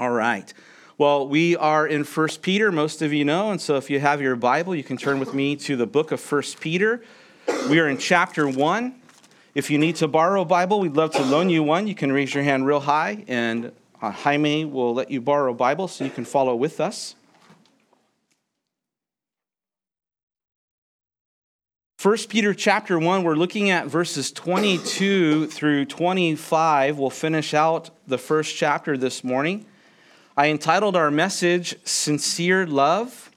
All right. Well, we are in 1 Peter, most of you know, and so if you have your Bible, you can turn with me to the book of 1 Peter. We are in chapter 1. If you need to borrow a Bible, we'd love to loan you one. You can raise your hand real high, and uh, Jaime will let you borrow a Bible so you can follow with us. 1 Peter chapter 1, we're looking at verses 22 through 25. We'll finish out the first chapter this morning. I entitled our message Sincere Love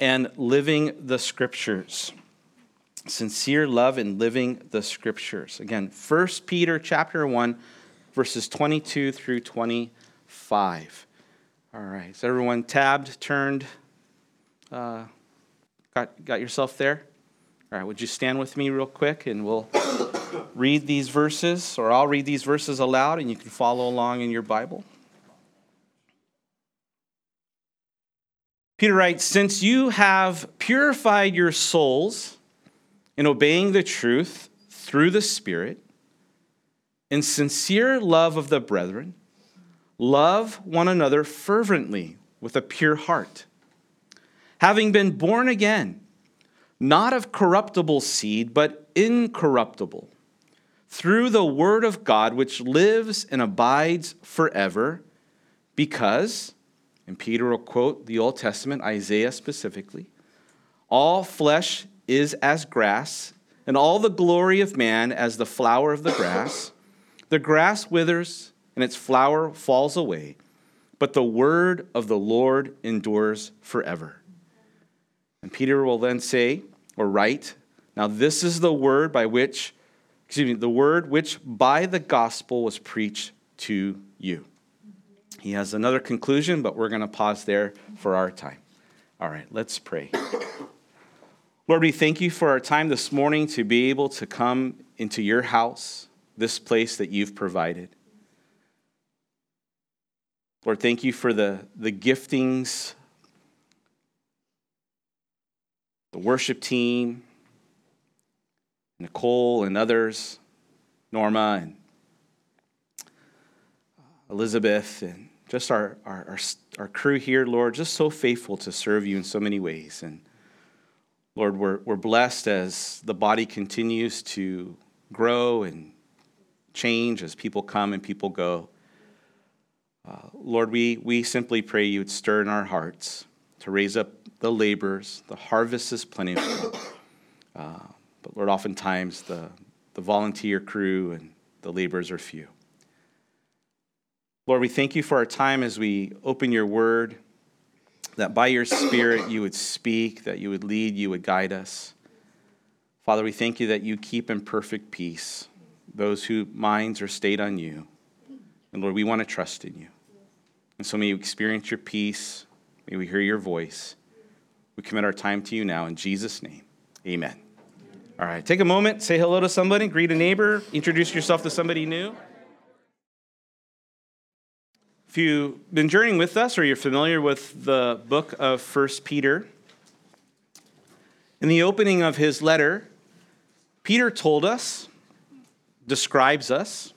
and Living the Scriptures. Sincere love and living the Scriptures. Again, 1 Peter chapter 1, verses 22 through 25. All right, is everyone tabbed, turned? Uh, got, got yourself there? All right, would you stand with me real quick and we'll read these verses, or I'll read these verses aloud and you can follow along in your Bible. Peter writes, Since you have purified your souls in obeying the truth through the Spirit, in sincere love of the brethren, love one another fervently with a pure heart. Having been born again, not of corruptible seed, but incorruptible, through the word of God, which lives and abides forever, because and Peter will quote the Old Testament, Isaiah specifically. All flesh is as grass, and all the glory of man as the flower of the grass. The grass withers, and its flower falls away, but the word of the Lord endures forever. And Peter will then say, or write, Now this is the word by which, excuse me, the word which by the gospel was preached to you. He has another conclusion, but we're going to pause there for our time. All right, let's pray. Lord, we thank you for our time this morning to be able to come into your house, this place that you've provided. Lord, thank you for the, the giftings, the worship team, Nicole and others, Norma and Elizabeth and just our, our, our, our, crew here, Lord, just so faithful to serve you in so many ways. And Lord, we're, we're blessed as the body continues to grow and change as people come and people go. Uh, Lord, we, we simply pray you would stir in our hearts to raise up the laborers. The harvest is plentiful. Uh, but Lord, oftentimes the, the volunteer crew and the laborers are few. Lord, we thank you for our time as we open your word, that by your Spirit you would speak, that you would lead, you would guide us. Father, we thank you that you keep in perfect peace those whose minds are stayed on you. And Lord, we want to trust in you. And so may you experience your peace. May we hear your voice. We commit our time to you now in Jesus' name. Amen. All right, take a moment, say hello to somebody, greet a neighbor, introduce yourself to somebody new. If you've been journeying with us or you're familiar with the book of First Peter, in the opening of his letter, Peter told us, describes us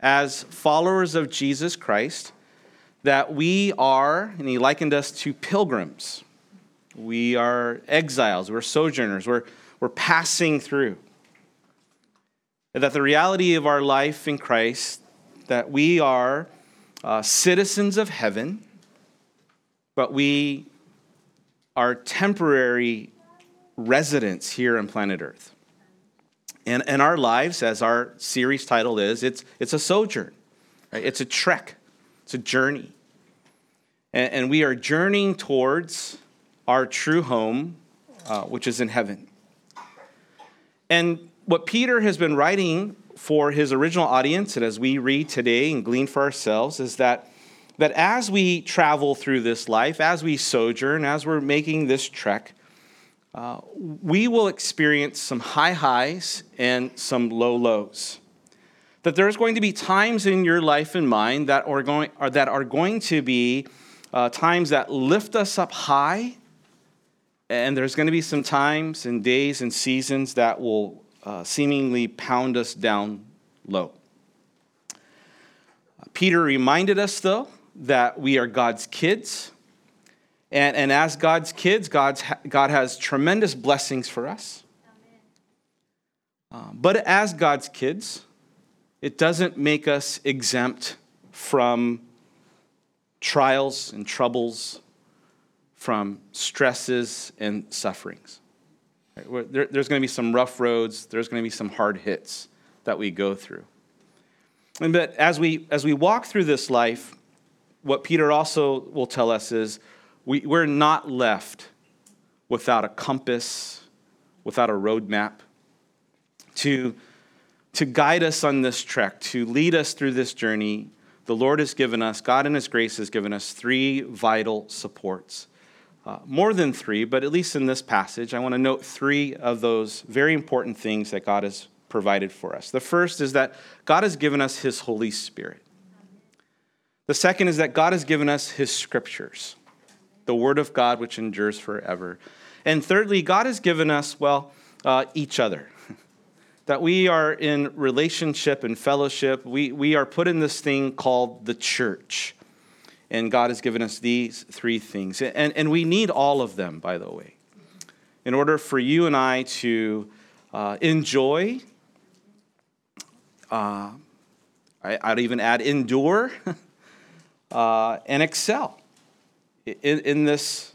as followers of Jesus Christ, that we are, and he likened us to pilgrims. We are exiles, we're sojourners, we're, we're passing through. That the reality of our life in Christ, that we are uh, citizens of heaven, but we are temporary residents here on planet Earth. And, and our lives, as our series title is, it's, it's a sojourn, right? it's a trek, it's a journey. And, and we are journeying towards our true home, uh, which is in heaven. And what Peter has been writing for his original audience, and as we read today and glean for ourselves, is that, that as we travel through this life, as we sojourn, as we're making this trek, uh, we will experience some high highs and some low lows. That there's going to be times in your life and mine that are going, that are going to be uh, times that lift us up high, and there's going to be some times and days and seasons that will uh, seemingly pound us down low. Peter reminded us, though, that we are God's kids. And, and as God's kids, God's, God has tremendous blessings for us. Uh, but as God's kids, it doesn't make us exempt from trials and troubles, from stresses and sufferings. There, there's going to be some rough roads, there's going to be some hard hits that we go through. And but as we as we walk through this life, what Peter also will tell us is we, we're not left without a compass, without a roadmap to, to guide us on this trek, to lead us through this journey. The Lord has given us, God in His grace has given us three vital supports. Uh, more than three, but at least in this passage, I want to note three of those very important things that God has provided for us. The first is that God has given us His Holy Spirit. The second is that God has given us His scriptures, the Word of God which endures forever. And thirdly, God has given us, well, uh, each other. that we are in relationship and fellowship. We, we are put in this thing called the church. And God has given us these three things. And, and we need all of them, by the way, in order for you and I to uh, enjoy uh, I, would even add endure uh, and excel in, in this,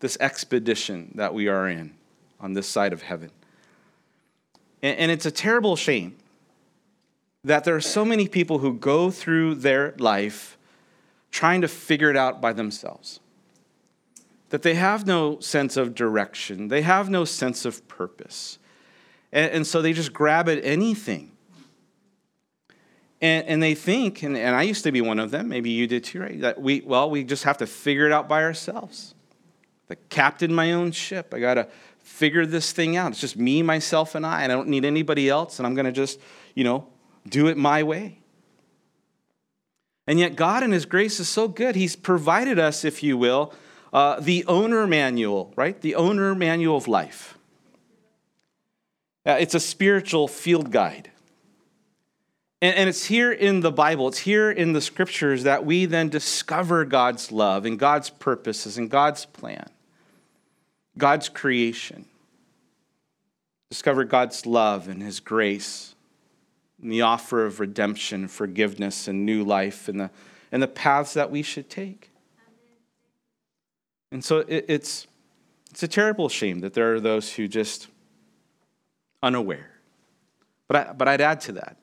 this expedition that we are in on this side of heaven. And, and it's a terrible shame that there are so many people who go through their life trying to figure it out by themselves. That they have no sense of direction, they have no sense of purpose. And, and so they just grab at anything and, and they think, and, and I used to be one of them, maybe you did too, right? That we, well, we just have to figure it out by ourselves. The captain my own ship. I got to figure this thing out. It's just me, myself, and I, and I don't need anybody else, and I'm going to just, you know, do it my way. And yet, God in His grace is so good. He's provided us, if you will, uh, the owner manual, right? The owner manual of life. Uh, it's a spiritual field guide. And, and it's here in the Bible, it's here in the scriptures that we then discover God's love and God's purposes and God's plan, God's creation. Discover God's love and His grace and the offer of redemption, forgiveness, and new life and the, and the paths that we should take. And so it, it's, it's a terrible shame that there are those who just unaware. But, I, but I'd add to that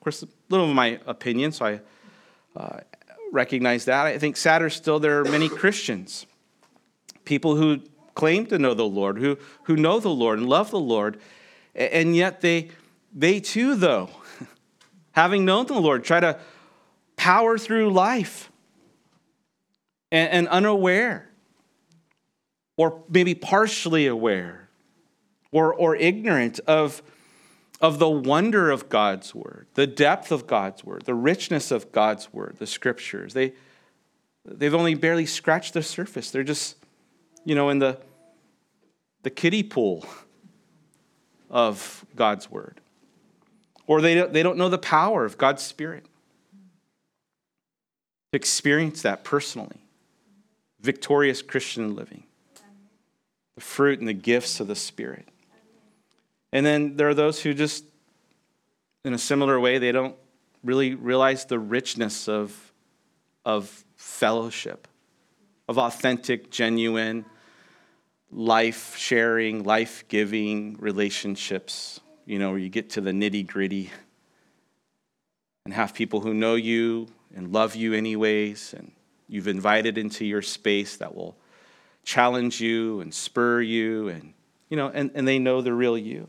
of course, a little of my opinion, so I uh, recognize that. I think sadder still, there are many Christians, people who claim to know the Lord, who, who know the Lord and love the Lord, and yet they, they too, though, having known the Lord, try to power through life and, and unaware, or maybe partially aware, or, or ignorant of of the wonder of God's word, the depth of God's word, the richness of God's word, the scriptures. They, they've only barely scratched the surface. They're just, you know, in the, the kiddie pool of God's word. Or they don't, they don't know the power of God's Spirit. To experience that personally. Victorious Christian living. The fruit and the gifts of the Spirit. And then there are those who just, in a similar way, they don't really realize the richness of, of fellowship, of authentic, genuine, life sharing, life giving relationships, you know, where you get to the nitty gritty and have people who know you and love you anyways, and you've invited into your space that will challenge you and spur you and you know and, and they know the real you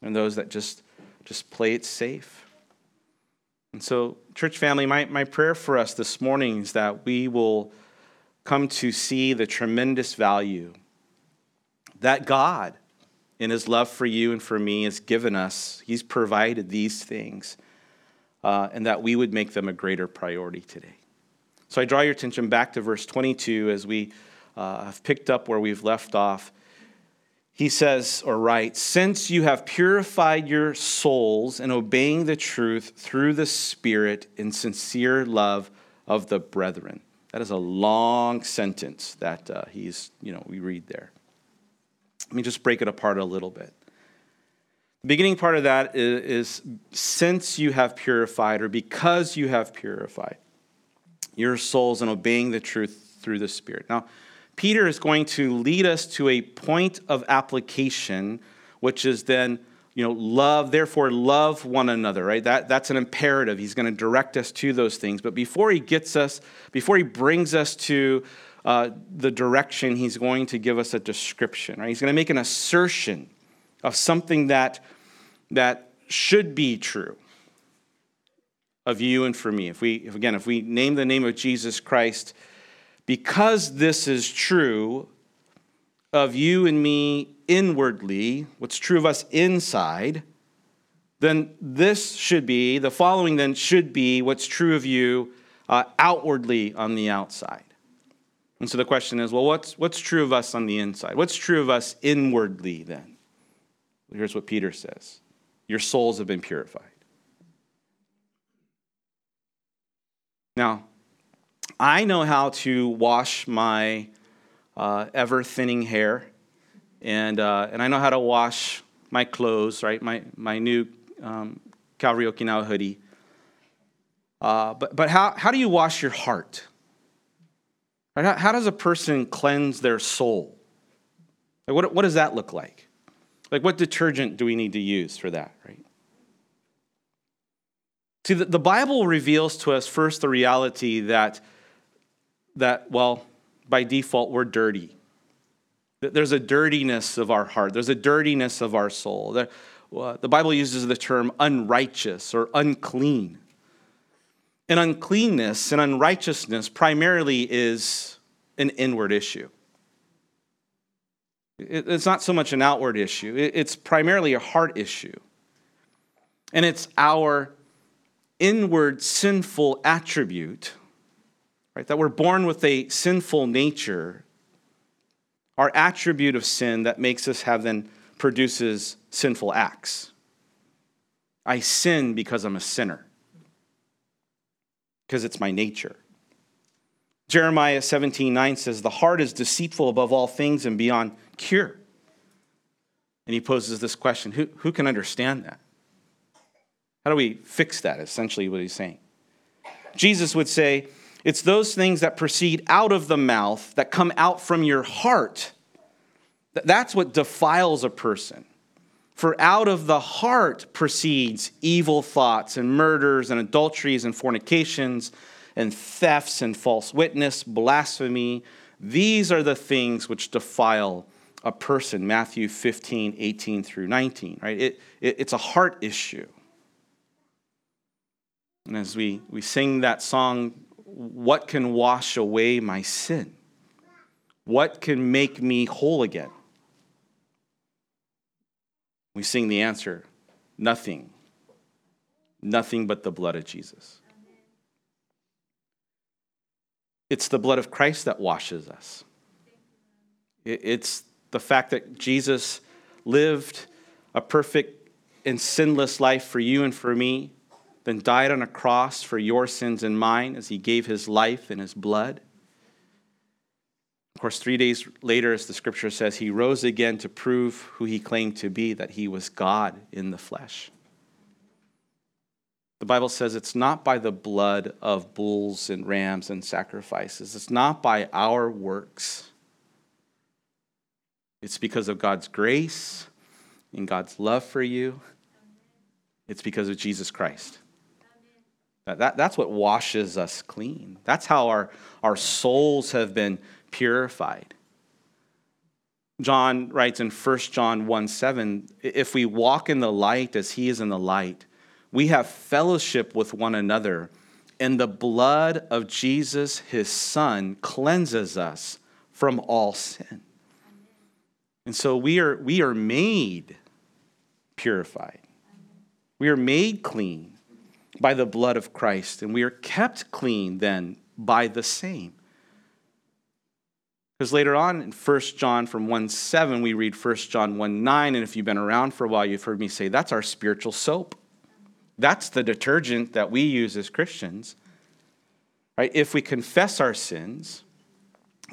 and those that just, just play it safe. And so, church family, my, my prayer for us this morning is that we will come to see the tremendous value that God, in his love for you and for me, has given us. He's provided these things, uh, and that we would make them a greater priority today. So I draw your attention back to verse 22 as we uh, have picked up where we've left off he says or writes, Since you have purified your souls in obeying the truth through the Spirit in sincere love of the brethren. That is a long sentence that uh, he's, you know, we read there. Let me just break it apart a little bit. The beginning part of that is, is since you have purified, or because you have purified your souls and obeying the truth through the Spirit. Now, Peter is going to lead us to a point of application, which is then, you know, love, therefore love one another, right? That, that's an imperative. He's going to direct us to those things. But before he gets us, before he brings us to uh, the direction, he's going to give us a description, right? He's going to make an assertion of something that, that should be true of you and for me. If we, if, again, if we name the name of Jesus Christ, because this is true of you and me inwardly, what's true of us inside, then this should be, the following then should be what's true of you uh, outwardly on the outside. And so the question is well, what's, what's true of us on the inside? What's true of us inwardly then? Here's what Peter says Your souls have been purified. Now, I know how to wash my uh, ever thinning hair, and, uh, and I know how to wash my clothes, right? My, my new um, Calvary Okinawa hoodie. Uh, but but how, how do you wash your heart? Right? How, does a person cleanse their soul? Like what, what does that look like? Like, what detergent do we need to use for that, right? See, the, the Bible reveals to us first the reality that, that, well, by default, we're dirty. There's a dirtiness of our heart, there's a dirtiness of our soul. The Bible uses the term unrighteous or unclean. And uncleanness and unrighteousness primarily is an inward issue. It's not so much an outward issue, it's primarily a heart issue. And it's our inward sinful attribute, right? That we're born with a sinful nature, our attribute of sin that makes us have then produces sinful acts. I sin because I'm a sinner, because it's my nature. Jeremiah 17 9 says, The heart is deceitful above all things and beyond cure. And he poses this question who, who can understand that? How do we fix that? Essentially, what he's saying. Jesus would say, It's those things that proceed out of the mouth, that come out from your heart. That's what defiles a person. For out of the heart proceeds evil thoughts and murders and adulteries and fornications and thefts and false witness, blasphemy. These are the things which defile a person. Matthew 15, 18 through 19, right? It, it, it's a heart issue. And as we, we sing that song, what can wash away my sin? What can make me whole again? We sing the answer nothing. Nothing but the blood of Jesus. It's the blood of Christ that washes us. It's the fact that Jesus lived a perfect and sinless life for you and for me, then died on a cross for your sins and mine as he gave his life and his blood. Of course, three days later, as the scripture says, he rose again to prove who he claimed to be, that he was God in the flesh. The Bible says it's not by the blood of bulls and rams and sacrifices. It's not by our works. It's because of God's grace and God's love for you. It's because of Jesus Christ. That, that, that's what washes us clean. That's how our, our souls have been purified. John writes in 1 John 1 7, if we walk in the light as he is in the light, we have fellowship with one another, and the blood of Jesus, his son, cleanses us from all sin. And so we are, we are made purified. We are made clean by the blood of Christ, and we are kept clean then by the same. Because later on in 1 John from 1 7, we read 1 John 1 9, and if you've been around for a while, you've heard me say that's our spiritual soap. That's the detergent that we use as Christians. right? If we confess our sins,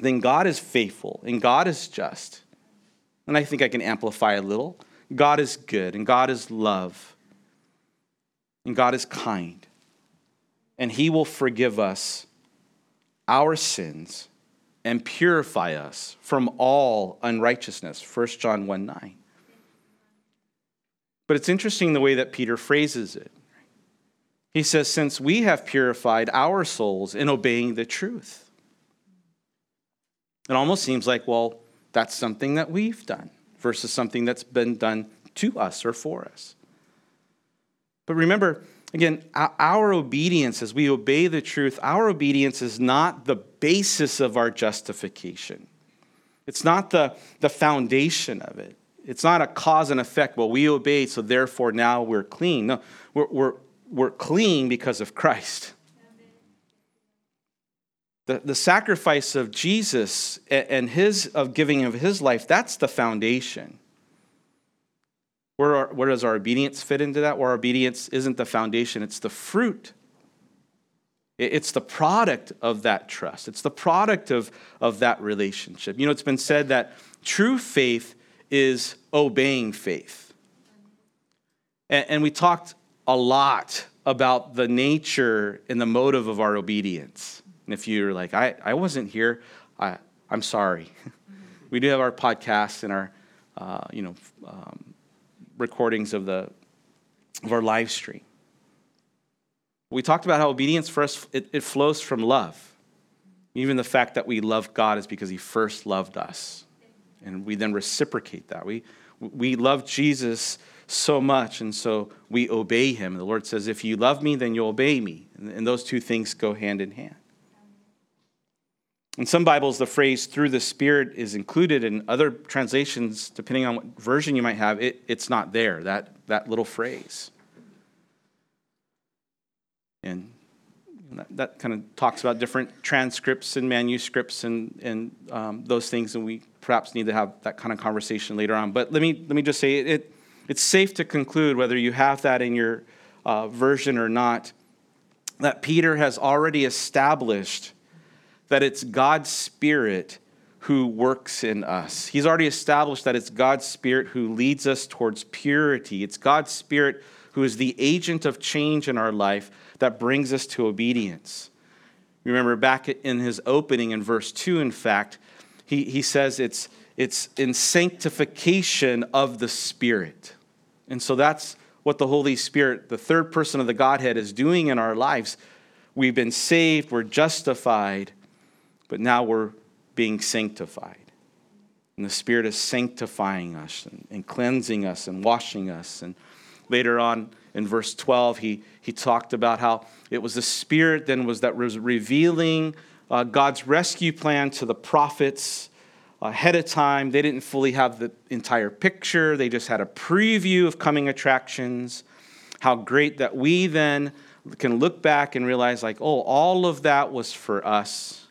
then God is faithful and God is just. And I think I can amplify a little. God is good and God is love and God is kind. And He will forgive us our sins and purify us from all unrighteousness. 1 John 1 9. But it's interesting the way that Peter phrases it. He says, Since we have purified our souls in obeying the truth. It almost seems like, well, that's something that we've done versus something that's been done to us or for us. But remember, again, our obedience as we obey the truth, our obedience is not the basis of our justification. It's not the, the foundation of it. It's not a cause and effect. Well, we obeyed, so therefore now we're clean. No, we're, we're, we're clean because of Christ. The, the sacrifice of Jesus and his of giving of his life, that's the foundation. Where, are, where does our obedience fit into that? Where our obedience isn't the foundation, it's the fruit. It's the product of that trust. It's the product of, of that relationship. You know, it's been said that true faith is obeying faith. And, and we talked a lot about the nature and the motive of our obedience. And if you're like, I, I wasn't here, I, I'm sorry. we do have our podcasts and our, uh, you know, um, recordings of, the, of our live stream. We talked about how obedience us, it, it flows from love. Even the fact that we love God is because he first loved us and we then reciprocate that. We, we love Jesus so much, and so we obey him. The Lord says, If you love me, then you'll obey me. And those two things go hand in hand. In some Bibles, the phrase through the Spirit is included. In other translations, depending on what version you might have, it, it's not there, that, that little phrase. And that, that kind of talks about different transcripts and manuscripts and, and um, those things, and we perhaps need to have that kind of conversation later on. But let me, let me just say it, it's safe to conclude, whether you have that in your uh, version or not, that Peter has already established that it's God's Spirit who works in us. He's already established that it's God's Spirit who leads us towards purity. It's God's Spirit who is the agent of change in our life that brings us to obedience. Remember back in his opening in verse 2, in fact, he, he says it's, it's in sanctification of the Spirit. And so that's what the Holy Spirit, the third person of the Godhead, is doing in our lives. We've been saved, we're justified, but now we're being sanctified. And the Spirit is sanctifying us and, and cleansing us and washing us. And later on in verse 12, he, he talked about how it was the Spirit then was that was revealing uh, God's rescue plan to the prophets ahead of time. They didn't fully have the entire picture, they just had a preview of coming attractions. How great that we then can look back and realize, like, oh, all of that was for us.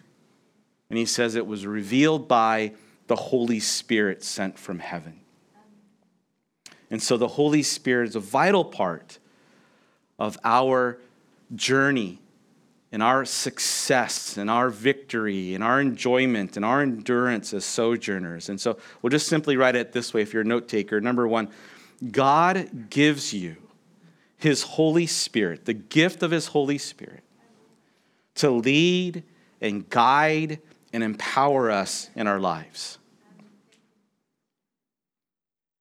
And he says it was revealed by the Holy Spirit sent from heaven. And so the Holy Spirit is a vital part of our journey and our success and our victory and our enjoyment and our endurance as sojourners. And so we'll just simply write it this way if you're a note taker. Number one, God gives you his Holy Spirit, the gift of his Holy Spirit, to lead and guide and empower us in our lives.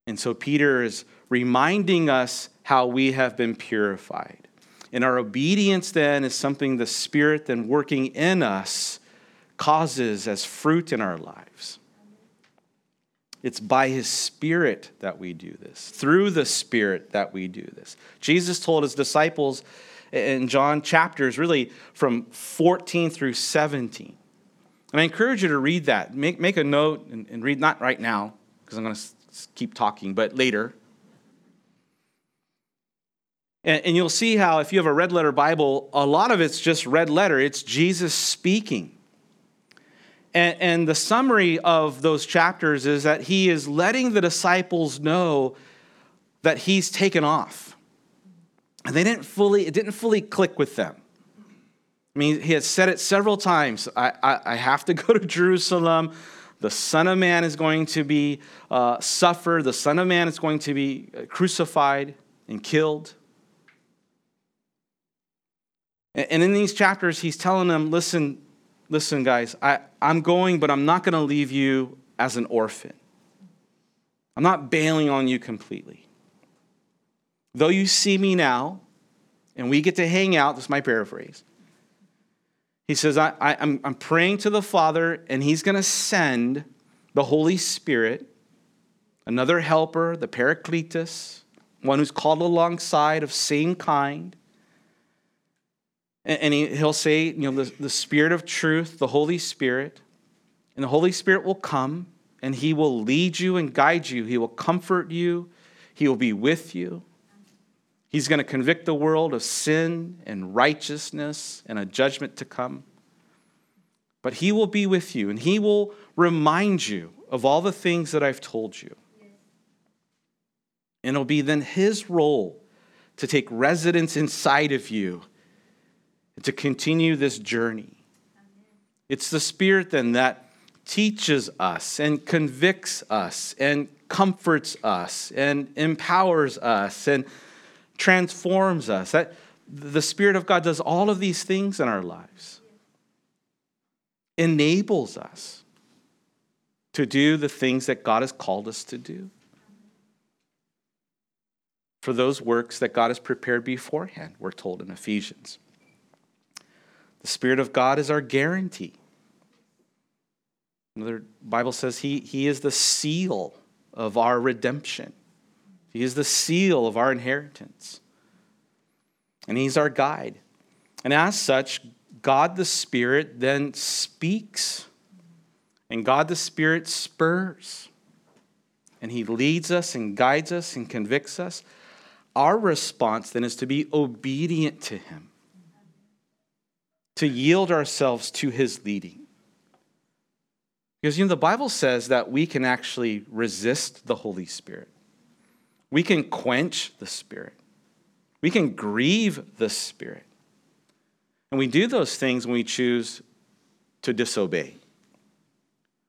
And so Peter is reminding us how we have been purified. And our obedience then is something the Spirit then working in us causes as fruit in our lives. It's by His Spirit that we do this, through the Spirit that we do this. Jesus told His disciples in John chapters, really from 14 through 17. And I encourage you to read that. Make, make a note and, and read, not right now, because I'm going to keep talking, but later. And, and you'll see how, if you have a red letter Bible, a lot of it's just red letter. It's Jesus speaking. And, and the summary of those chapters is that he is letting the disciples know that he's taken off. And they didn't fully, it didn't fully click with them. I mean, he has said it several times I, I, I have to go to Jerusalem. The Son of Man is going to be uh, suffer. The Son of Man is going to be crucified and killed. And in these chapters, he's telling them, listen, listen, guys, I, I'm going, but I'm not going to leave you as an orphan. I'm not bailing on you completely. Though you see me now, and we get to hang out, this is my paraphrase. He says, I, I, am I'm praying to the Father, and He's going to send the Holy Spirit, another helper, the Paracletus, one who's called alongside of same kind. And, and he, he'll say, you know, the, the Spirit of truth, the Holy Spirit. And the Holy Spirit will come, and He will lead you and guide you. He will comfort you, He will be with you. He's going to convict the world of sin and righteousness and a judgment to come. But He will be with you and He will remind you of all the things that I've told you. And it'll be then His role to take residence inside of you and to continue this journey. It's the Spirit then that teaches us and convicts us and comforts us and empowers us and transforms us. That the Spirit of God does all of these things in our lives, enables us to do the things that God has called us to do. For those works that God has prepared beforehand, we're told in Ephesians. The Spirit of God is our guarantee. Another Bible says he, he is the seal of our redemption. He is the seal of our inheritance. And He's our guide. And as such, God the Spirit then speaks, and God the Spirit spurs. And He leads us and guides us and convicts us. Our response then is to be obedient to Him, to yield ourselves to His leading. Because you know the Bible says that we can actually resist the Holy Spirit. We can quench the Spirit. We can grieve the Spirit. And we do those things when we choose to disobey.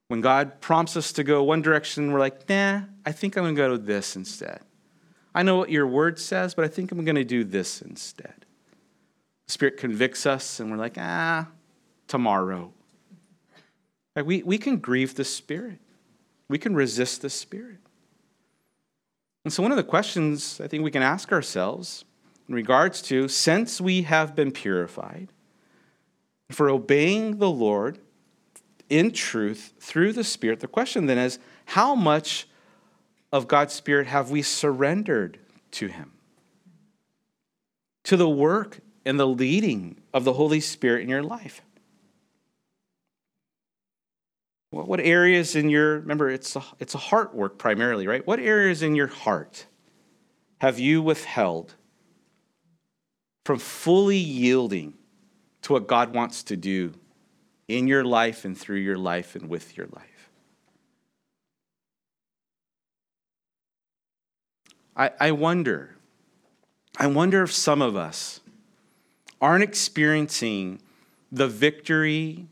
When God prompts us to go one direction, we're like, nah, I think I'm going to go to this instead. I know what your word says, but I think I'm going to do this instead. The Spirit convicts us, and we're like, ah, tomorrow. Like we, we can grieve the Spirit, we can resist the Spirit. And so, one of the questions I think we can ask ourselves in regards to since we have been purified for obeying the Lord in truth through the Spirit, the question then is how much of God's Spirit have we surrendered to Him? To the work and the leading of the Holy Spirit in your life. What areas in your, remember, it's a, it's a heart work primarily, right? What areas in your heart have you withheld from fully yielding to what God wants to do in your life and through your life and with your life? I, I wonder, I wonder if some of us aren't experiencing the victory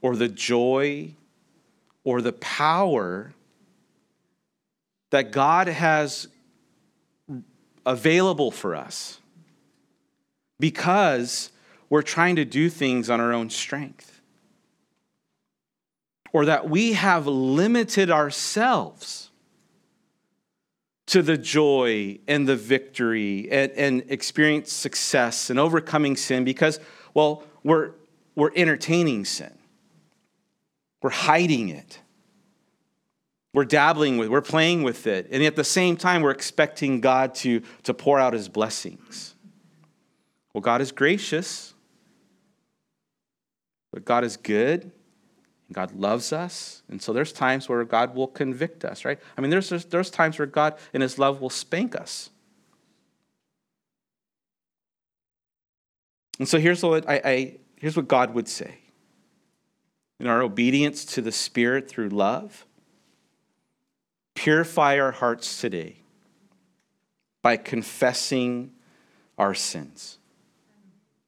or the joy or the power that God has available for us because we're trying to do things on our own strength. Or that we have limited ourselves to the joy and the victory and, and experience success and overcoming sin because, well, we're, we're entertaining sin. We're hiding it. We're dabbling with, it. we're playing with it. And at the same time, we're expecting God to, to pour out his blessings. Well, God is gracious, but God is good. And God loves us. And so there's times where God will convict us, right? I mean, there's, there's times where God, in his love, will spank us. And so here's what, I, I here's what God would say in our obedience to the Spirit through love, purify our hearts today by confessing our sins,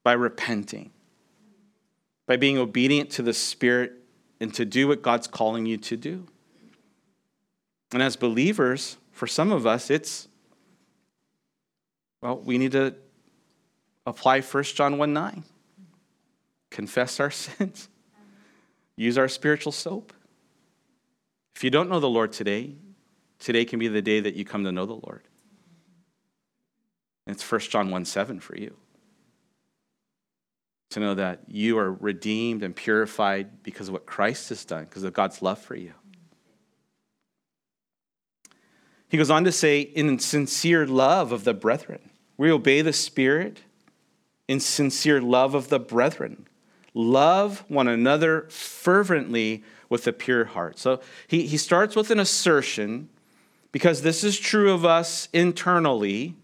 by repenting, by being obedient to the Spirit and to do what God's calling you to do. And as believers, for some of us, it's, well, we need to apply 1 John 1 9, confess our sins, use our spiritual soap. If you don't know the Lord today, today can be the day that you come to know the Lord. And it's 1 John 1 7 for you. To know that you are redeemed and purified because of what Christ has done, because of God's love for you. He goes on to say, in sincere love of the brethren. We obey the Spirit in sincere love of the brethren. Love one another fervently with a pure heart. So he, he starts with an assertion because this is true of us internally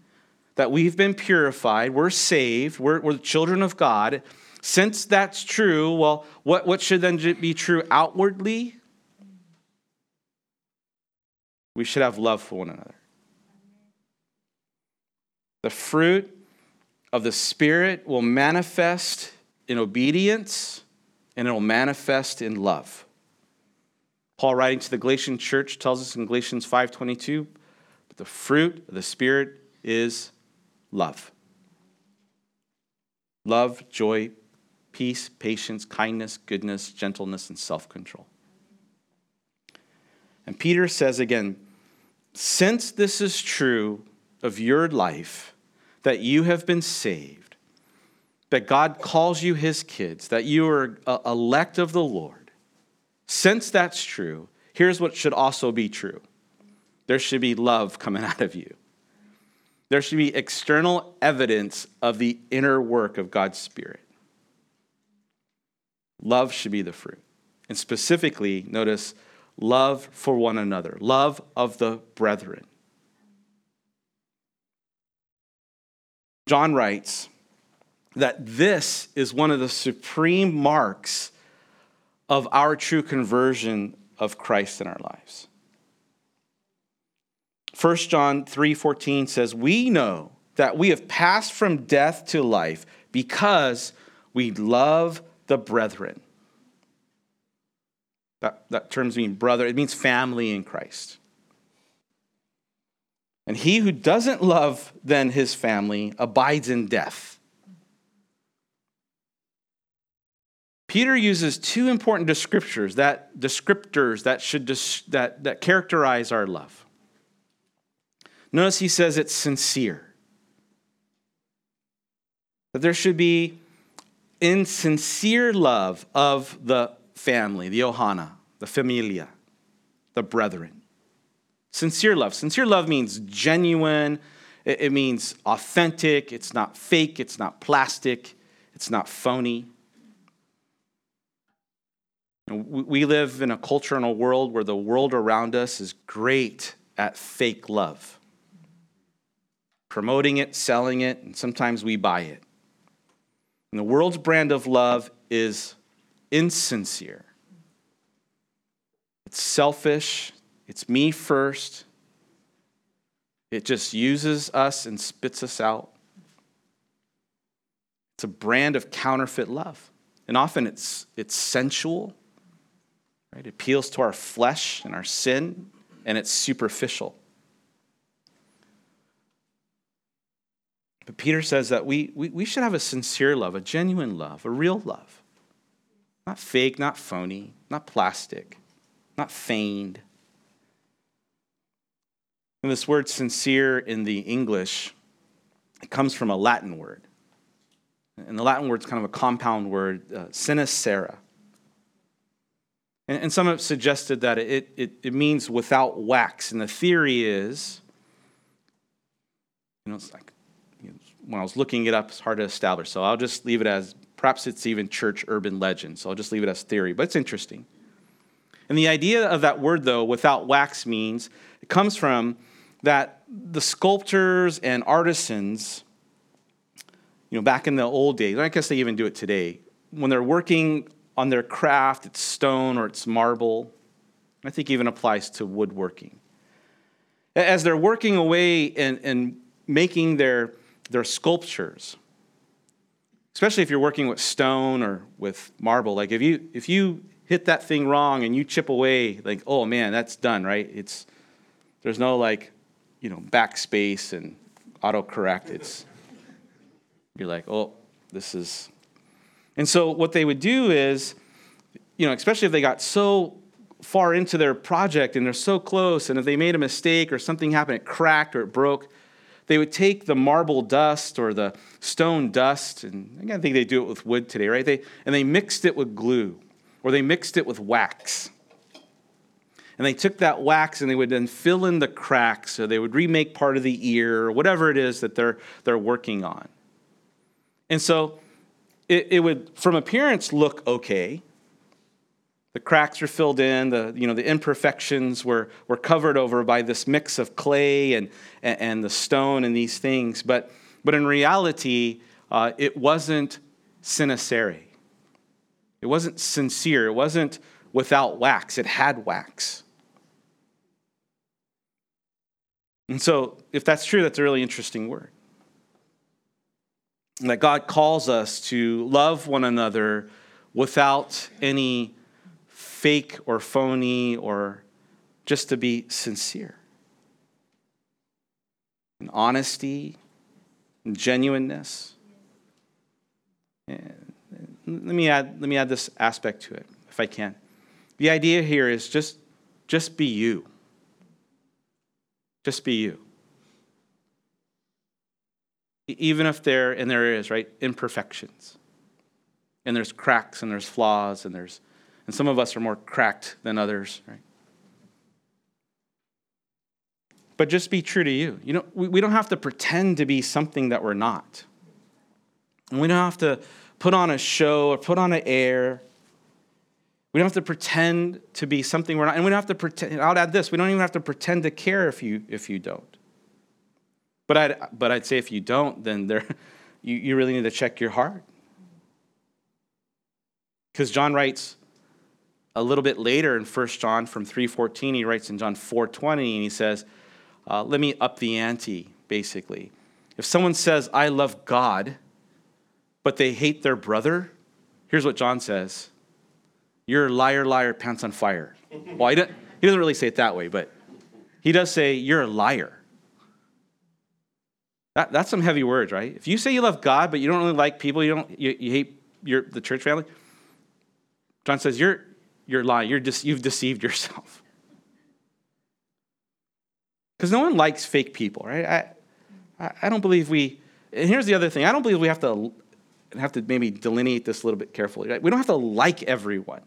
that we've been purified, we're saved, we're, we're children of God. Since that's true, well, what, what should then be true outwardly? We should have love for one another. The fruit of the Spirit will manifest in obedience and it will manifest in love. Paul writing to the Galatian church tells us in Galatians 5:22, but the fruit of the spirit is love. Love, joy, peace, patience, kindness, goodness, gentleness, and self-control. And Peter says again, since this is true of your life, that you have been saved, that God calls you his kids, that you are elect of the Lord, since that's true, here's what should also be true there should be love coming out of you. There should be external evidence of the inner work of God's Spirit. Love should be the fruit. And specifically, notice love for one another, love of the brethren. John writes that this is one of the supreme marks of our true conversion of Christ in our lives. 1 John 3:14 says, "We know that we have passed from death to life because we love the brethren." That, that terms mean brother, it means family in Christ. And he who doesn't love then his family abides in death. Peter uses two important descriptors that descriptors that should that, that characterize our love. Notice he says it's sincere. That there should be insincere love of the family, the ohana, the familia, the brethren. Sincere love. Sincere love means genuine, it means authentic, it's not fake, it's not plastic, it's not phony. We live in a culture and a world where the world around us is great at fake love, promoting it, selling it, and sometimes we buy it. And the world's brand of love is insincere, it's selfish, it's me first. It just uses us and spits us out. It's a brand of counterfeit love. And often it's, it's sensual, Right? It appeals to our flesh and our sin, and it's superficial. But Peter says that we, we, we should have a sincere love, a genuine love, a real love. Not fake, not phony, not plastic, not feigned. And this word sincere in the English, it comes from a Latin word. And the Latin word is kind of a compound word, uh, sincera. And, and some have suggested that it, it, it means without wax. And the theory is, you know, it's like, you know, when I was looking it up, it's hard to establish. So I'll just leave it as perhaps it's even church urban legend. So I'll just leave it as theory, but it's interesting. And the idea of that word, though, without wax means it comes from that the sculptors and artisans, you know, back in the old days, I guess they even do it today, when they're working on their craft, it's stone or it's marble. I think even applies to woodworking. As they're working away and, and making their, their sculptures, especially if you're working with stone or with marble. Like if you if you hit that thing wrong and you chip away, like oh man, that's done, right? It's there's no like, you know, backspace and autocorrect. It's you're like, oh, this is. And so what they would do is, you know, especially if they got so far into their project and they're so close, and if they made a mistake or something happened, it cracked or it broke, they would take the marble dust or the stone dust, and again, I think they do it with wood today, right? They, and they mixed it with glue or they mixed it with wax. And they took that wax and they would then fill in the cracks, or they would remake part of the ear, or whatever it is that they're, they're working on. And so it, it would, from appearance, look okay. The cracks were filled in, the, you know, the imperfections were, were covered over by this mix of clay and, and, and the stone and these things. But, but in reality, uh, it wasn't sincere. It wasn't sincere. It wasn't without wax. It had wax. And so, if that's true, that's a really interesting word. And that God calls us to love one another without any fake or phony or just to be sincere. And honesty and genuineness. And let me add, let me add this aspect to it, if I can. The idea here is just, just be you. Just be you. Even if there, and there is, right, imperfections. And there's cracks and there's flaws and there's, and some of us are more cracked than others, right? But just be true to you. You know, we, we don't have to pretend to be something that we're not. And we don't have to put on a show or put on an air we don't have to pretend to be something we're not. And we don't have to pretend. I'll add this we don't even have to pretend to care if you, if you don't. But I'd, but I'd say if you don't, then there, you, you really need to check your heart. Because John writes a little bit later in 1 John from 3.14, he writes in John 4.20, and he says, uh, let me up the ante, basically. If someone says, I love God, but they hate their brother, here's what John says you're a liar, liar, pants on fire. Well, he doesn't, he doesn't really say it that way, but he does say, You're a liar. That, that's some heavy words, right? If you say you love God, but you don't really like people, you, don't, you, you hate your, the church family, John says, You're, you're lying. You're just, you've deceived yourself. Because no one likes fake people, right? I, I, I don't believe we, and here's the other thing I don't believe we have to have to maybe delineate this a little bit carefully. Right? We don't have to like everyone.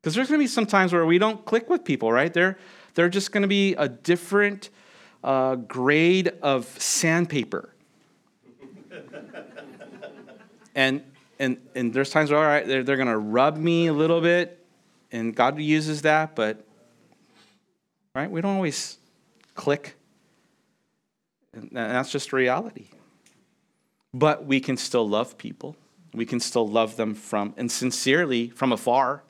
Because there's going to be some times where we don't click with people, right? They're, they're just going to be a different uh, grade of sandpaper. and, and, and there's times where, all right, they're, they're going to rub me a little bit, and God uses that, but, right, we don't always click. And that's just reality. But we can still love people. We can still love them from, and sincerely from afar.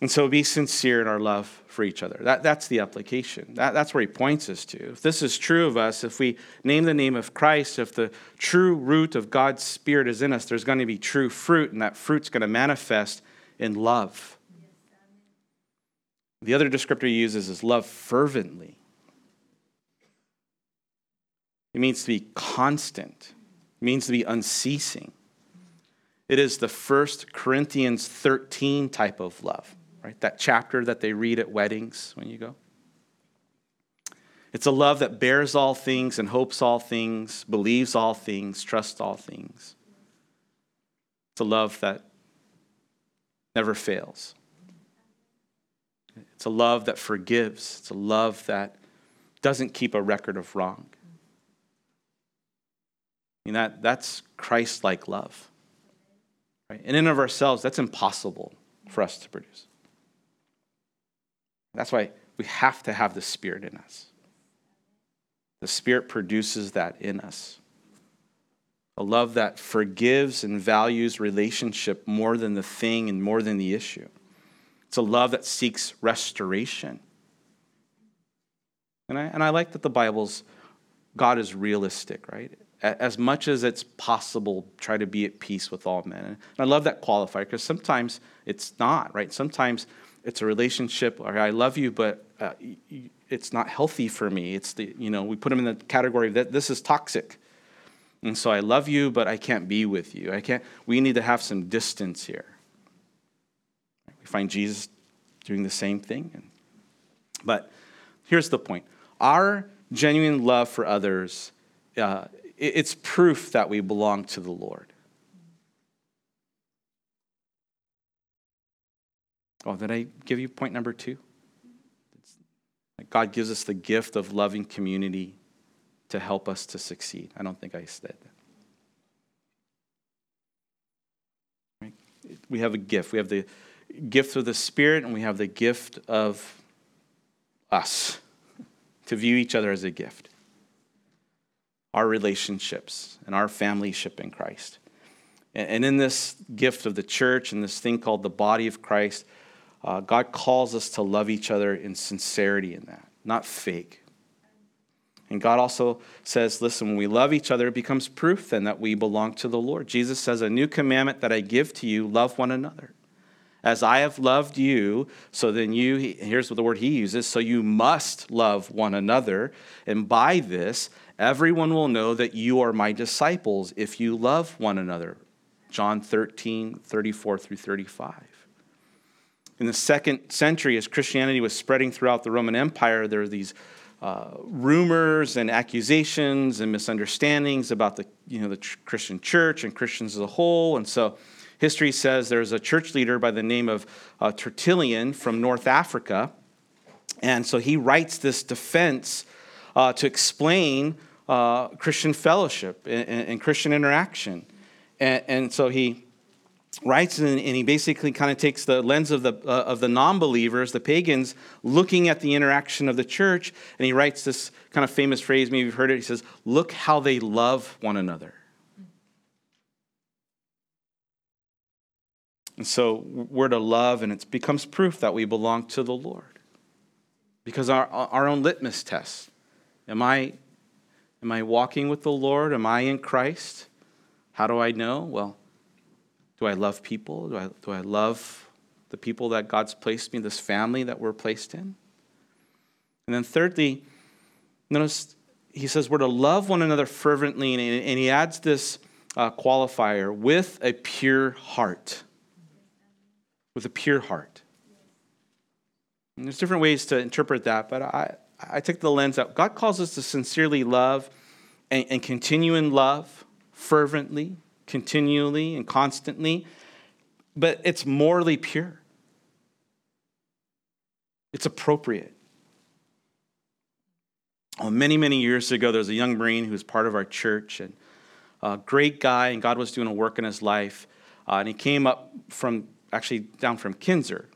And so be sincere in our love for each other. That, that's the application. That, that's where he points us to. If this is true of us, if we name the name of Christ, if the true root of God's Spirit is in us, there's going to be true fruit, and that fruit's going to manifest in love. The other descriptor he uses is love fervently. It means to be constant, it means to be unceasing. It is the first Corinthians 13 type of love right? That chapter that they read at weddings when you go. It's a love that bears all things and hopes all things, believes all things, trusts all things. It's a love that never fails. It's a love that forgives. It's a love that doesn't keep a record of wrong. I mean, that, that's Christ like love. Right? And In and of ourselves, that's impossible for us to produce. That's why we have to have the Spirit in us. The Spirit produces that in us. A love that forgives and values relationship more than the thing and more than the issue. It's a love that seeks restoration. And I, and I like that the Bible's God is realistic, right? as much as it's possible, try to be at peace with all men. And I love that qualifier because sometimes it's not, right? Sometimes it's a relationship, or I love you, but uh, it's not healthy for me. It's the, you know, we put them in the category that this is toxic. And so I love you, but I can't be with you. I can't, we need to have some distance here. We find Jesus doing the same thing. But here's the point our genuine love for others, uh, it's proof that we belong to the Lord. Oh, did I give you point number two? God gives us the gift of loving community to help us to succeed. I don't think I said that. We have a gift. We have the gift of the Spirit, and we have the gift of us to view each other as a gift. Our relationships and our familyship in Christ. And in this gift of the church and this thing called the body of Christ, uh, God calls us to love each other in sincerity in that, not fake. And God also says, listen, when we love each other, it becomes proof then that we belong to the Lord. Jesus says, A new commandment that I give to you love one another. As I have loved you, so then you, here's what the word he uses, so you must love one another. And by this, everyone will know that you are my disciples if you love one another. John 13, 34 through 35. In the second century, as Christianity was spreading throughout the Roman Empire, there were these uh, rumors and accusations and misunderstandings about the, you know, the tr- Christian church and Christians as a whole. And so history says there's a church leader by the name of uh, Tertullian from North Africa. And so he writes this defense uh, to explain uh, Christian fellowship and, and, Christian interaction. And, and so he writes and, and he basically kind of takes the lens of the, uh, of the non-believers the pagans looking at the interaction of the church and he writes this kind of famous phrase maybe you've heard it he says look how they love one another. And so we're to love and it becomes proof that we belong to the lord. Because our, our own litmus test am i am i walking with the lord? Am i in christ? How do i know? Well do I love people? Do I, do I love the people that God's placed me, this family that we're placed in? And then, thirdly, notice he says we're to love one another fervently, and he adds this uh, qualifier with a pure heart. With a pure heart. And there's different ways to interpret that, but I, I take the lens that God calls us to sincerely love and, and continue in love fervently continually and constantly, but it's morally pure. It's appropriate. Well, many, many years ago, there was a young Marine who was part of our church, and a great guy, and God was doing a work in his life. Uh, and he came up from, actually, down from Kinser.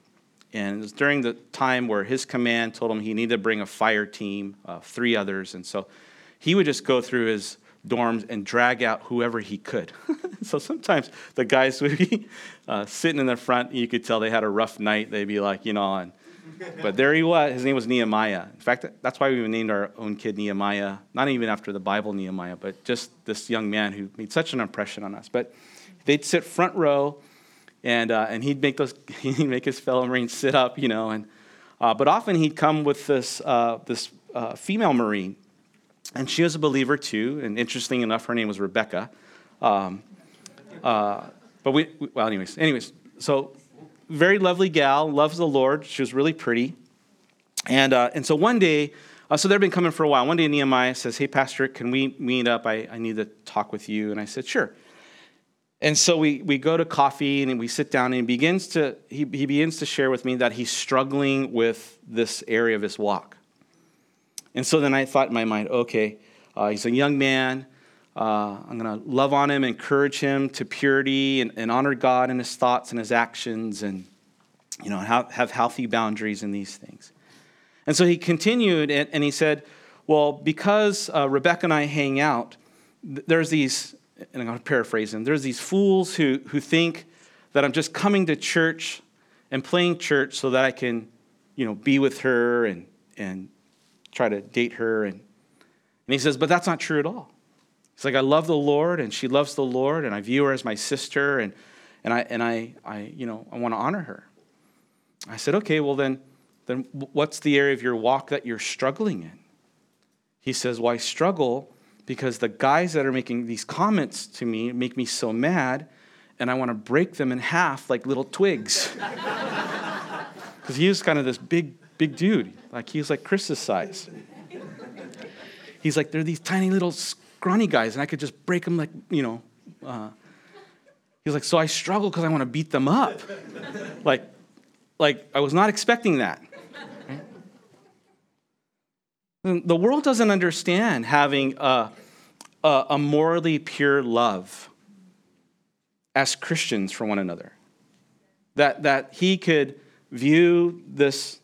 And it was during the time where his command told him he needed to bring a fire team, uh, three others. And so he would just go through his dorms and drag out whoever he could. so sometimes the guys would be uh, sitting in the front. You could tell they had a rough night. They'd be like, you know, and, but there he was. His name was Nehemiah. In fact, that's why we named our own kid Nehemiah. Not even after the Bible Nehemiah, but just this young man who made such an impression on us. But they'd sit front row, and uh, and he'd make those he'd make his fellow Marines sit up, you know, and uh, but often he'd come with this uh, this uh, female Marine and she was a believer too. And interesting enough, her name was Rebecca. Um, uh, but we, well, anyways, anyways, so very lovely gal, loves the Lord. She was really pretty. And, uh, and so one day, uh, so they've been coming for a while. One day, Nehemiah says, Hey, Pastor, can we meet up? I, I need to talk with you. And I said, Sure. And so we, we go to coffee and we sit down and he begins to he, he begins to share with me that he's struggling with this area of his walk. And so then I thought in my mind, okay, uh, he's a young man. Uh, I'm going to love on him, encourage him to purity, and, and, honor God in his thoughts and his actions, and you know, have, have healthy boundaries in these things. And so he continued, and, and he said, "Well, because uh, Rebecca and I hang out, there's these, and I'm going to paraphrase him. There's these fools who who think that I'm just coming to church and playing church so that I can, you know, be with her and and try to date her. And, and he says, But that's not true at all. He's like, I love the Lord, and she loves the Lord, and I view her as my sister, and, and, I, and I, I, you know, I want to honor her. I said, okay, well then, then what's the area of your walk that you're struggling in? He says, well, I struggle because the guys that are making these comments to me make me so mad, and I want to break them in half like little twigs. Because he was kind of this big, big dude. Like he was like Chris's size. He's like, they're these tiny little scrawny guys, and I could just break them like, you know. Uh, he's like, so I struggle because I want to beat them up. like, like I was not expecting that. The world doesn't understand having a, a, a morally pure love as Christians for one another. That, that he could view this,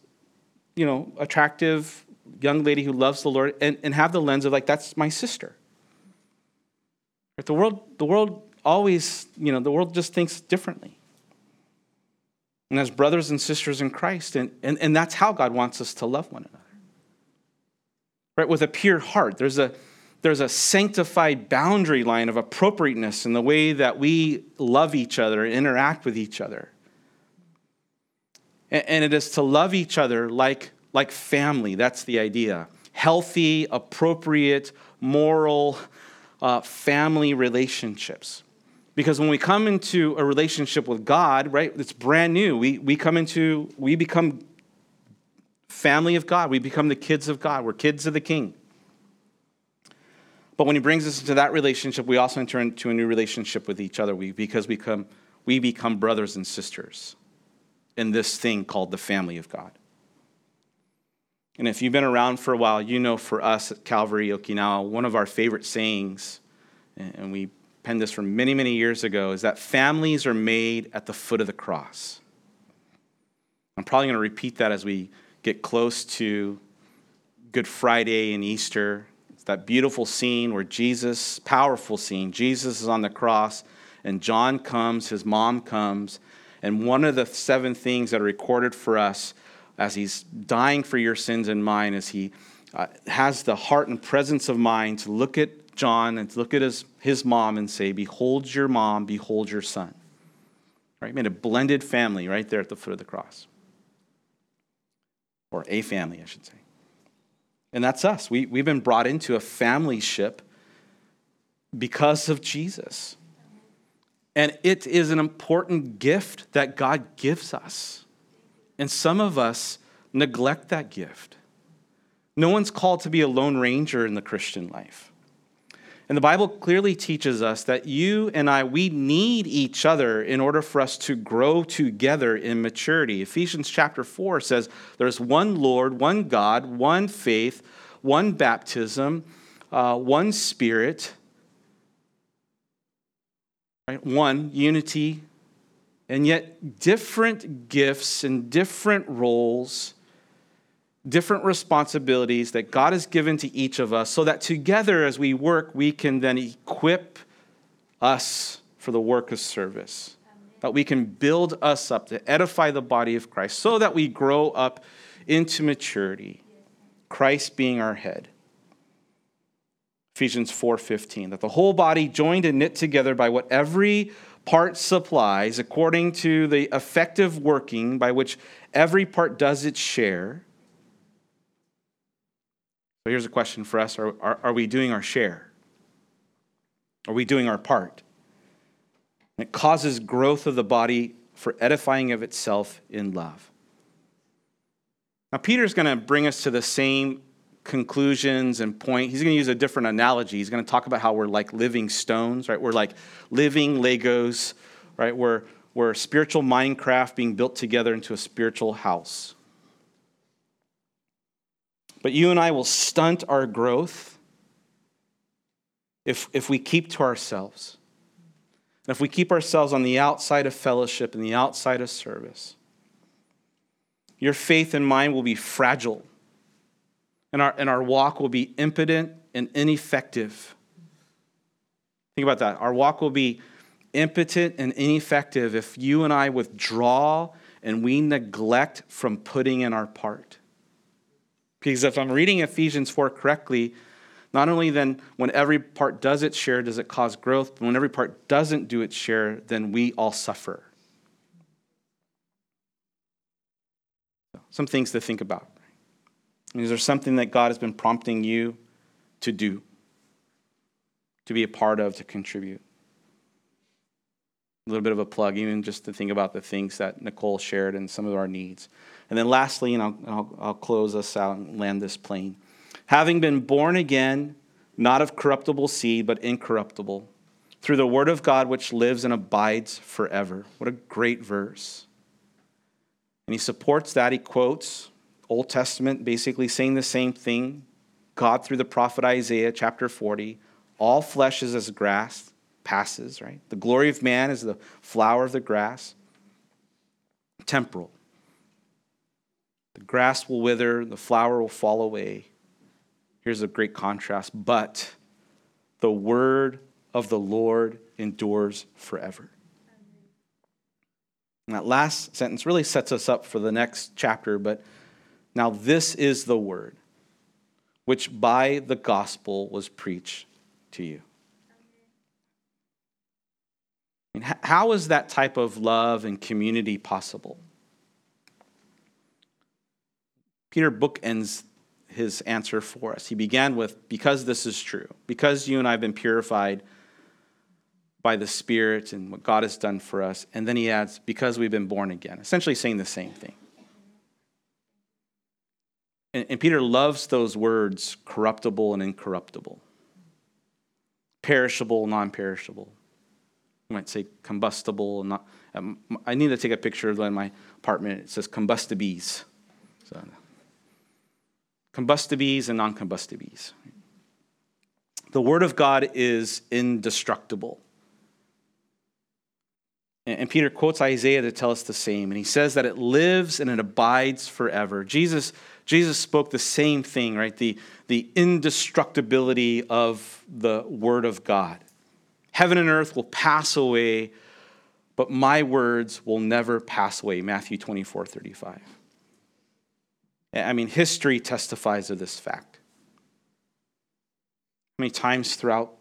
you know, attractive young lady who loves the Lord and, and have the lens of like, that's my sister. But the world, the world always, you know, the world just thinks differently. And as brothers and sisters in Christ, and, and, and that's how God wants us to love one another. Right? With a pure heart. There's a there's a sanctified boundary line of appropriateness in the way that we love each other, interact with each other. And it is to love each other like, like family. That's the idea. Healthy, appropriate, moral uh, family relationships. Because when we come into a relationship with God, right, it's brand new. We, we come into, we become family of God. We become the kids of God. We're kids of the King. But when he brings us into that relationship, we also enter into a new relationship with each other we, because we become, we become brothers and sisters in this thing called the family of God. And if you've been around for a while, you know for us at Calvary Okinawa, one of our favorite sayings, and we penned this from many, many years ago, is that families are made at the foot of the cross. I'm probably going to repeat that as we get close to Good Friday and Easter. It's that beautiful scene where Jesus, powerful scene, Jesus is on the cross, and John comes, his mom comes, and one of the seven things that are recorded for us as he's dying for your sins and mine is he uh, has the heart and presence of mind to look at John and to look at his, his mom and say, Behold your mom, behold your son. Right? Made a blended family right there at the foot of the cross. Or a family, I should say. And that's us. We, we've been brought into a family ship because of Jesus. And it is an important gift that God gives us. And some of us neglect that gift. No one's called to be a lone ranger in the Christian life. And the Bible clearly teaches us that you and I, we need each other in order for us to grow together in maturity. Ephesians chapter 4 says there's one Lord, one God, one faith, one baptism, uh, one Spirit Right? One, unity, and yet different gifts and different roles, different responsibilities that God has given to each of us, so that together as we work, we can then equip us for the work of service. That we can build us up to edify the body of Christ so that we grow up into maturity, Christ being our head. Ephesians 4:15 that the whole body joined and knit together by what every part supplies according to the effective working by which every part does its share. So here's a question for us are, are, are we doing our share? Are we doing our part? it causes growth of the body for edifying of itself in love. Now, Peter's going to bring us to the same conclusions and point. He's going to use a different analogy. He's going to talk about how we're like living stones, right? We're like living Legos, right? We're, we're spiritual Minecraft being built together into a spiritual house. But you and I will stunt our growth if, if we keep to ourselves. And if we keep ourselves on the outside of fellowship and the outside of service. Your faith and mine will be fragile and our, and our walk will be impotent and ineffective. Think about that. Our walk will be impotent and ineffective if you and I withdraw and we neglect from putting in our part. Because if I'm reading Ephesians 4 correctly, Not only then, when every part does its share, does it cause growth, but when every part doesn't do its share, then we all suffer. Some things to think about. Is there something that God has been prompting you to do, to be a part of, to contribute? A little bit of a plug, even just to think about the things that Nicole shared and some of our needs. And then lastly, and I'll, I'll, I'll close us out and land this plane. Having been born again, not of corruptible seed, but incorruptible, through the word of God which lives and abides forever. What a great verse. And he supports that. He quotes Old Testament, basically saying the same thing. God, through the prophet Isaiah, chapter 40, all flesh is as grass, passes, right? The glory of man is the flower of the grass. Temporal. The grass will wither, the flower will fall away. Here's a great contrast. But the word of the Lord endures forever. And that last sentence really sets us up for the next chapter, but now this is the word which by the gospel was preached to you. And how is that type of love and community possible? Peter bookends his answer for us. He began with, Because this is true, because you and I have been purified by the Spirit and what God has done for us. And then he adds, Because we've been born again, essentially saying the same thing. And, and Peter loves those words corruptible and incorruptible, perishable, non perishable. You might say combustible. Not, um, I need to take a picture of in my apartment. It says combustibles. So, combustibles and non combustibles. The Word of God is indestructible. And Peter quotes Isaiah to tell us the same. And he says that it lives and it abides forever. Jesus, Jesus spoke the same thing, right? The, the indestructibility of the Word of God. Heaven and earth will pass away, but my words will never pass away. Matthew 24, 35. I mean, history testifies of this fact. How many times throughout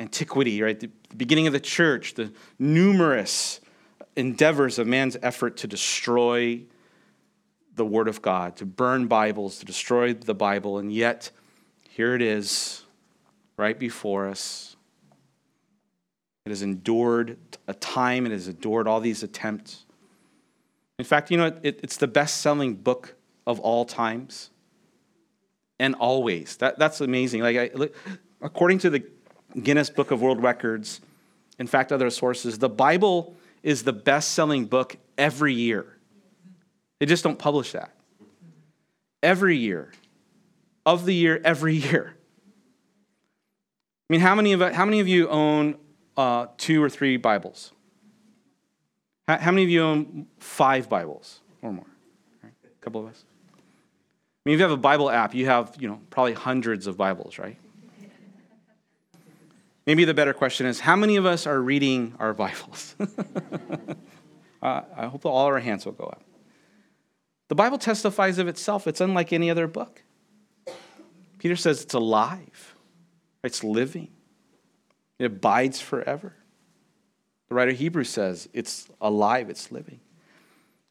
antiquity, right, the beginning of the church, the numerous endeavors of man's effort to destroy the Word of God, to burn Bibles, to destroy the Bible, and yet here it is right before us. It has endured a time, it has endured all these attempts. In fact, you know, it, it's the best selling book of all times and always. That, that's amazing. Like, I, according to the Guinness Book of World Records, in fact, other sources, the Bible is the best selling book every year. They just don't publish that. Every year. Of the year, every year. I mean, how many of, how many of you own uh, two or three Bibles? How, how, many of you own five Bibles or more? Right? A couple of us. I mean, if you have a Bible app, you have, you know, probably hundreds of Bibles, right? Maybe the better question is how many of us are reading our Bibles? uh, I hope all our hands will go up. The Bible testifies of itself, it's unlike any other book. Peter says it's alive, it's living, it abides forever. The writer of Hebrews says it's alive, it's living.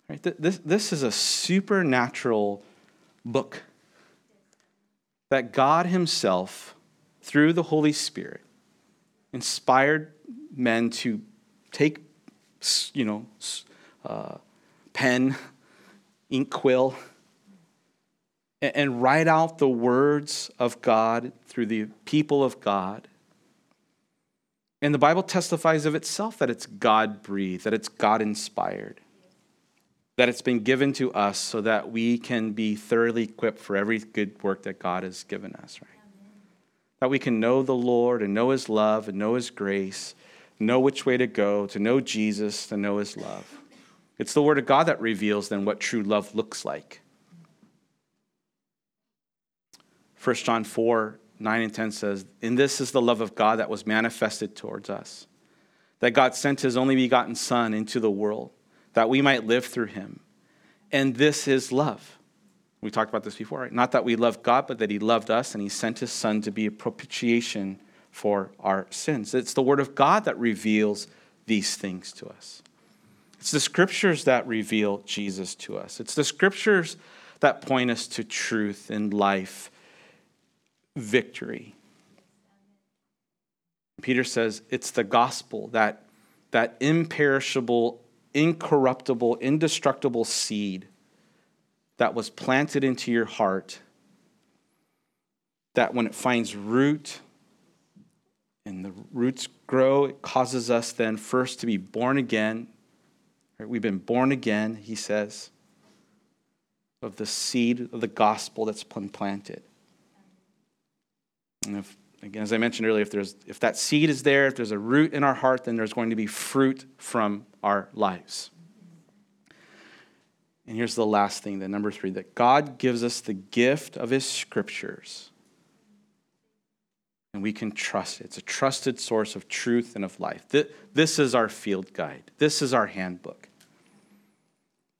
Right? This, this is a supernatural book that God Himself, through the Holy Spirit, inspired men to take, you know, uh, pen, ink quill, and, and write out the words of God through the people of God. And the Bible testifies of itself that it's God breathed, that it's God inspired that it's been given to us so that we can be thoroughly equipped for every good work that God has given us, right? That we can know the Lord and know His love and know His grace, know which way to go, to know Jesus, to know His love. It's the Word of God that reveals then what true love looks like. 1 John 4 9 and 10 says, In this is the love of God that was manifested towards us, that God sent His only begotten Son into the world that we might live through him. And this is love. We talked about this before, right? Not that we loved God, but that He loved us and He sent His Son to be a propitiation for our sins. It's the Word of God that reveals these things to us. It's the Scriptures that reveal Jesus to us. It's the Scriptures that point us to truth and life, victory. Peter says it's the gospel, that, that imperishable, incorruptible, indestructible seed that was planted into your heart, that when it finds root and the roots grow, it causes us then first to be born again. We've been born again, he says, of the seed of the gospel that's been planted. And if, again, as I mentioned earlier, if, there's, if that seed is there, if there's a root in our heart, then there's going to be fruit from our lives. And here's the last thing, the number three, that God gives us the gift of his scriptures. And we can trust it. It's a trusted source of truth and of life. This is our field guide. This is our handbook.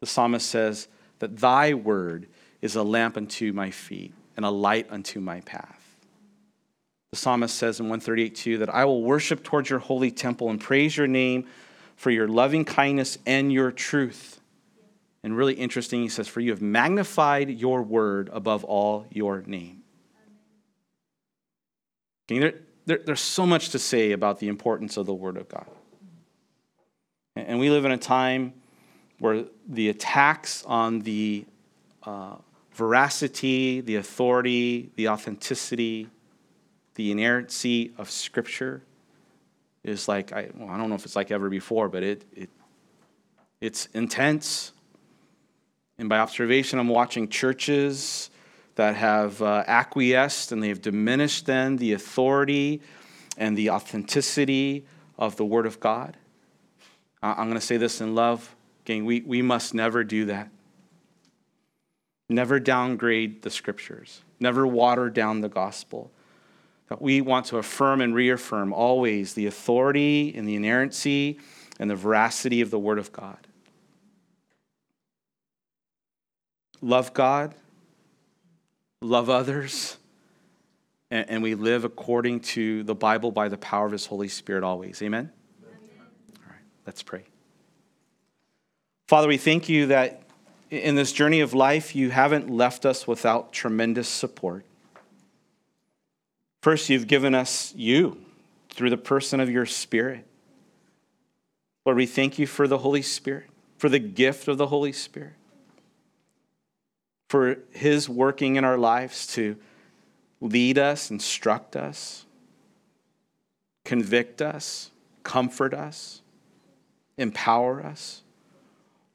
The psalmist says that thy word is a lamp unto my feet and a light unto my path. The psalmist says in 138 that I will worship towards your holy temple and praise your name for your loving kindness and your truth. And really interesting, he says, For you have magnified your word above all your name. There, there, there's so much to say about the importance of the word of God. And we live in a time where the attacks on the uh, veracity, the authority, the authenticity, the inerrancy of Scripture is like, I, well, I don't know if it's like ever before, but it, it, it's intense. And by observation, I'm watching churches that have uh, acquiesced and they've diminished then the authority and the authenticity of the Word of God. I'm going to say this in love. Gang, we, we must never do that. Never downgrade the Scriptures, never water down the gospel. That we want to affirm and reaffirm always the authority and the inerrancy and the veracity of the Word of God. love God, love others, and, and, we live according to the Bible by the power of His Holy Spirit always. Amen? Amen? All right, let's pray. Father, we thank you that in this journey of life, you haven't left us without tremendous support. First, you've given us you through the person of your Spirit. Lord, we thank you for the Holy Spirit, for the gift of the Holy Spirit for His working in our lives to lead us, instruct us, convict us, comfort us, empower us.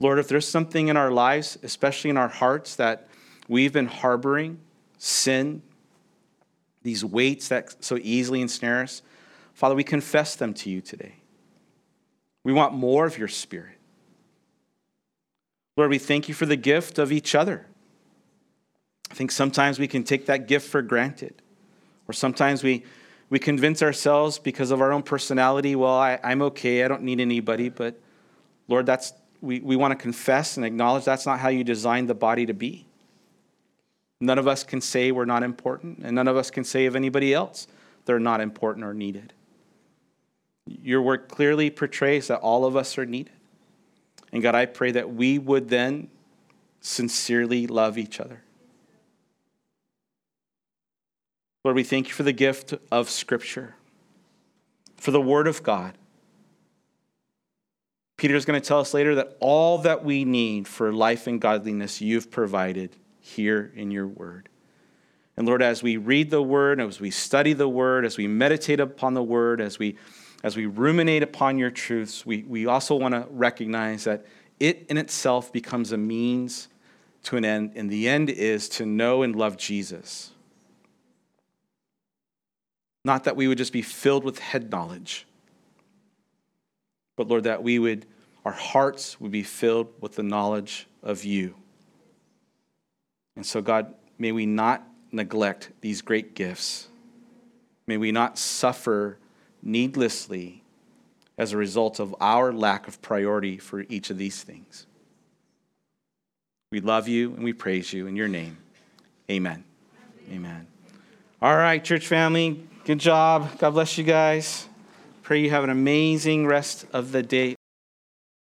Lord, if there's something in our lives, especially in our hearts, that we've been harboring, sin, these weights that so easily ensnare us, Father, we confess them to you today. We want more of your Spirit. Lord, we thank you for the gift of each other. I think sometimes we can take that gift for granted. Or sometimes we, we convince ourselves because of our own personality, well, I, I'm okay, I don't need anybody. But Lord, that's, we, we want to confess and acknowledge that's not how you designed the body to be. None of us can say we're not important, and none of us can say of anybody else they're not important or needed. Your work clearly portrays that all of us are needed. And God, I pray that we would then sincerely love each other. Lord, we thank you for the gift of Scripture, for the Word of God. Peter is going to tell us later that all that we need for life and godliness you've provided here in your Word. And Lord, as we read the Word, as we study the Word, as we meditate upon the Word, as we, as we ruminate upon your truths, we, we also want to recognize that it in itself becomes a means to an end, and the end is to know and love Jesus. Not that we would just be filled with head knowledge, but Lord, that we would, our hearts would be filled with the knowledge of you. And so, God, may we not neglect these great gifts. May we not suffer needlessly as a result of our lack of priority for each of these things. We love you and we praise you in your name. Amen. Amen. All right, church family, good job. God bless you guys. Pray you have an amazing rest of the day.